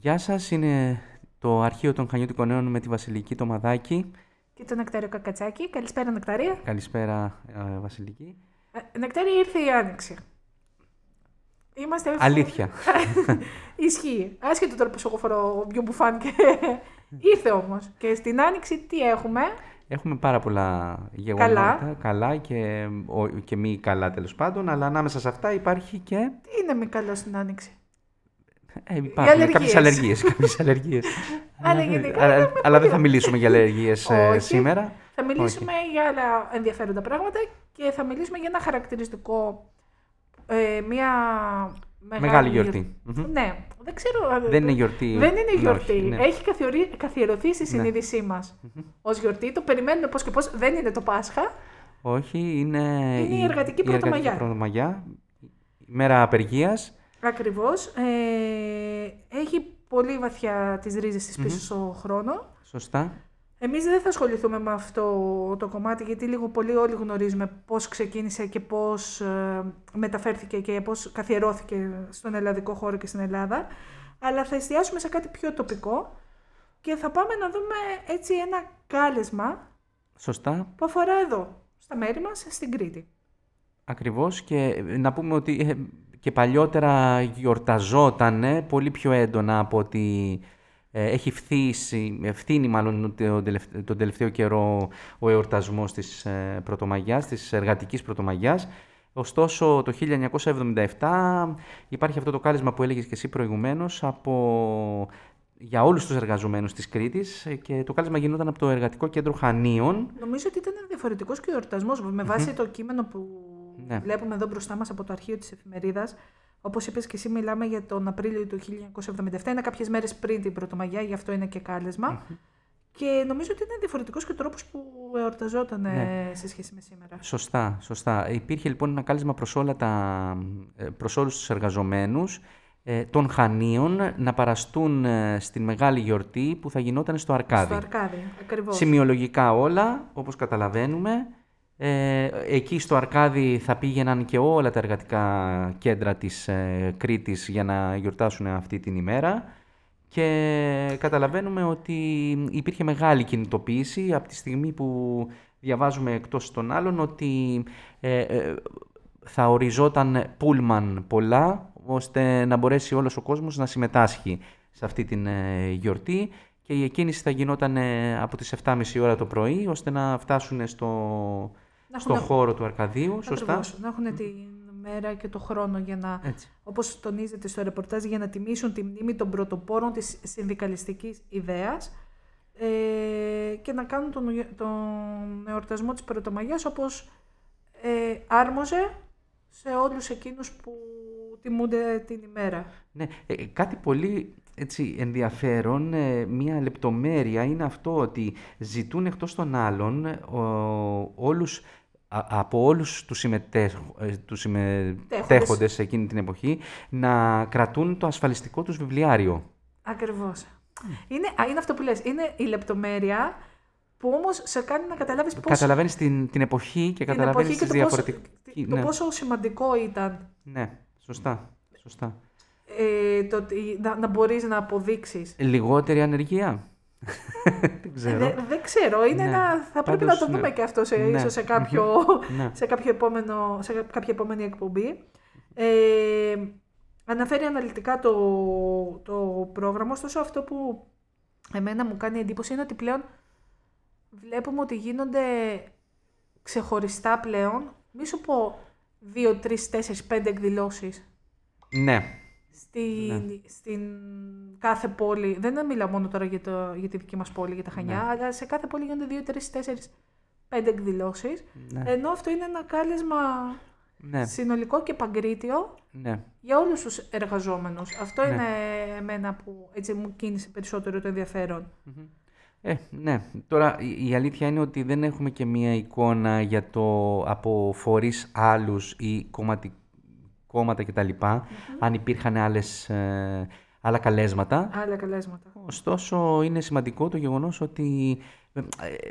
Γεια σας, είναι το αρχείο των Χανιώτικων Νέων με τη Βασιλική το Μαδάκι. Και το Νεκτάριο Κακατσάκη. Καλησπέρα, Νεκτάρια. Καλησπέρα, ε, Βασιλική. Ε, Νεκτάρια, ήρθε η άνοιξη. Είμαστε... Αλήθεια. Ισχύει. Άσχετο τώρα που εγώ φορώ πιο μπουφάν και... ήρθε όμως. Και στην άνοιξη τι έχουμε; Έχουμε πάρα πολλά γεγονότα. Καλά. καλά και, ο- και μη καλά τέλος πάντων, αλλά ανάμεσα σε αυτά υπάρχει και... Τι είναι μη καλό στην άνοιξη; Ε, υπάρχουν αλλεργίες. κάποιες αλλεργίες. κάποιες αλλεργίες. Αλλά γενικά αλλά, είναι αλλά δεν θα μιλήσουμε για αλλεργίες ε, Όχι. σήμερα. Θα μιλήσουμε για άλλα ενδιαφέροντα πράγματα και θα μιλήσουμε για ένα χαρακτηριστικό. Ε, μια μεγάλη, Μεγάλη γιορτή. Μμμ. Ναι, δεν ξέρω. ε, Δεν είναι γιορτή. Δεν είναι Ναι, γιορτή. όχι, ναι. Έχει καθιορί- καθιερωθεί στη συνείδησή μας ως γιορτή. Το περιμένουμε πώς και πώς. Δεν είναι το Πάσχα. Όχι, είναι, Είναι η εργατική πρωτομαγιά. πρωτομαγιά. Η μέρα απεργίας. Ακριβώς. Ε, έχει πολύ βαθιά τις ρίζες της πίσω στο χρόνο. Σωστά. Εμείς δεν θα ασχοληθούμε με αυτό το κομμάτι γιατί λίγο πολύ όλοι γνωρίζουμε πώς ξεκίνησε και πώς ε, μεταφέρθηκε και πώς καθιερώθηκε στον ελλαδικό χώρο και στην Ελλάδα. Αλλά θα εστιάσουμε σε κάτι πιο τοπικό και θα πάμε να δούμε έτσι ένα κάλεσμα Σωστά. που αφορά εδώ, στα μέρη μας, στην Κρήτη. Ακριβώς και να πούμε ότι ε, και παλιότερα γιορταζόταν πολύ πιο έντονα από ότι ε, έχει φθήσει, ευθύνει μάλλον τον τελευταίο, τον τελευταίο καιρό ο εορτασμός της ε, Πρωτομαγιάς, της εργατικής Πρωτομαγιάς. Ωστόσο το 1977 υπάρχει αυτό το κάλεσμα που έλεγες και εσύ προηγουμένως από, για όλους τους εργαζομένους της Κρήτης ε, και το κάλεσμα γινόταν από το Εργατικό Κέντρο Χανίων Νομίζω ότι ήταν διαφορετικός και ο εορτασμός με βάση το κείμενο που Ναι. βλέπουμε εδώ μπροστά μας από το αρχείο της εφημερίδας. Όπως είπες και εσύ, μιλάμε για τον Απρίλιο του 1977. Είναι κάποιες μέρες πριν την Πρωτομαγιά, γι' αυτό είναι και καλεσμα Και νομίζω ότι ήταν διαφορετικός και ο τρόπος που εορταζόταν ε, Ναι. σε σχέση με σήμερα. Σωστά, σωστά. Υπήρχε λοιπόν ένα κάλεσμα προς, όλα τα, ε, προς όλους τους εργαζομένους ε, των Χανίων να παραστούν ε, στην μεγάλη γιορτή που θα γινόταν στο Αρκάδι. Στο Αρκάδι, ακριβώς. Σημειολογικά όλα, όπως καταλαβαίνουμε. Ε, εκεί στο Αρκάδι θα πήγαιναν και όλα τα εργατικά κέντρα της ε, Κρήτης για να γιορτάσουν αυτή την ημέρα. Και καταλαβαίνουμε ότι υπήρχε μεγάλη κινητοποίηση από τη στιγμή που διαβάζουμε εκτός των άλλων ότι ε, ε, θα οριζόταν πούλμαν πολλά ώστε να μπορέσει όλος ο κόσμος να συμμετάσχει σε αυτή την ε, γιορτή. Και η εκκίνηση θα γινόταν ε, από τις 7.30 ώρα το πρωί ώστε να φτάσουν στο, Να στο έχουν- χώρο του Αρκαδίου, σωστά. Ακριβώς, να έχουν την μέρα και το χρόνο για να, Έτσι. όπως τονίζεται στο ρεπορτάζ, για να τιμήσουν τη μνήμη των πρωτοπόρων της συνδικαλιστικής ιδέας ε, και να κάνουν τον, τον εορτασμό της Πρωτομαγιάς όπως ε, άρμοζε σε όλους εκείνους που τιμούνται την ημέρα. Ναι, ε, κάτι πολύ έτσι, ενδιαφέρον, ε, μία λεπτομέρεια είναι αυτό ότι ζητούν εκτός των άλλων ε, ο- όλους, α- από όλους τους, συμμετέχ, ε, τους συμμετέχοντες σε εκείνη την εποχή να κρατούν το ασφαλιστικό τους βιβλιάριο. Ακριβώς. Είναι, α, είναι αυτό που λες, είναι η λεπτομέρεια που όμως σε κάνει να καταλάβεις πώς Καταλαβαίνεις την, την εποχή και την καταλαβαίνεις εποχή και τις το, πόσο, διαφορετικές... το ναι, πόσο σημαντικό ήταν ναι, σωστά, σωστά. ε, το, ότι να, να μπορείς να αποδείξεις. Λιγότερη ανεργία. Δεν ξέρω. Ε, δεν ξέρω, είναι Ναι. ένα, θα πρέπει Πάντως, να το δούμε ναι. και αυτό σε, Ναι. ίσως σε, κάποιο, Ναι. σε, κάποιο επόμενο, σε κάποια επόμενη εκπομπή. Ε, αναφέρει αναλυτικά το, το πρόγραμμα, ωστόσο αυτό που εμένα μου κάνει εντύπωση είναι ότι πλέον βλέπουμε ότι γίνονται ξεχωριστά πλέον, μη σου πω δύο, τρεις, τέσσερις, πέντε εκδηλώσεις Ναι, στην, στην κάθε πόλη, δεν μιλάω μόνο τώρα για, το, για τη δική μας πόλη, για τα Χανιά, Ναι. αλλά σε κάθε πόλη γίνονται δύο, τρεις, τέσσερις, πέντε εκδηλώσεις. ναι, Ενώ αυτό είναι ένα κάλεσμα ναι, συνολικό και παγκρίτιο ναι. για όλους τους εργαζόμενους. Αυτό Ναι. είναι εμένα που έτσι μου κίνησε περισσότερο το ενδιαφέρον. Ε, ναι. Τώρα η, η αλήθεια είναι ότι δεν έχουμε και μία εικόνα για το από φορείς άλλους ή κομματι, κόμματα κτλ. Αν υπήρχαν άλλες, ε, άλλα καλέσματα. Άλλα καλέσματα. Ωστόσο, είναι σημαντικό το γεγονός ότι ε,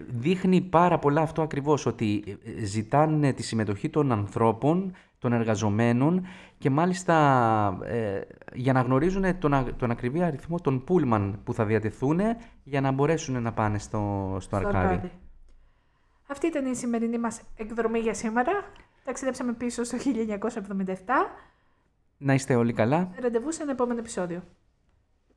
δείχνει πάρα πολλά αυτό ακριβώς, ότι ε, ζητάνε τη συμμετοχή των ανθρώπων, των εργαζομένων και μάλιστα ε, για να γνωρίζουν τον, α- τον ακριβή αριθμό των πούλμαν που θα διατεθούν για να μπορέσουν να πάνε στο, στο, στο αρκάδι. Αρκάδι. Αυτή ήταν η σημερινή μας εκδρομή για σήμερα. Ταξιδέψαμε πίσω στο 1977. Να είστε όλοι καλά. Ραντεβού σε ένα επόμενο επεισόδιο.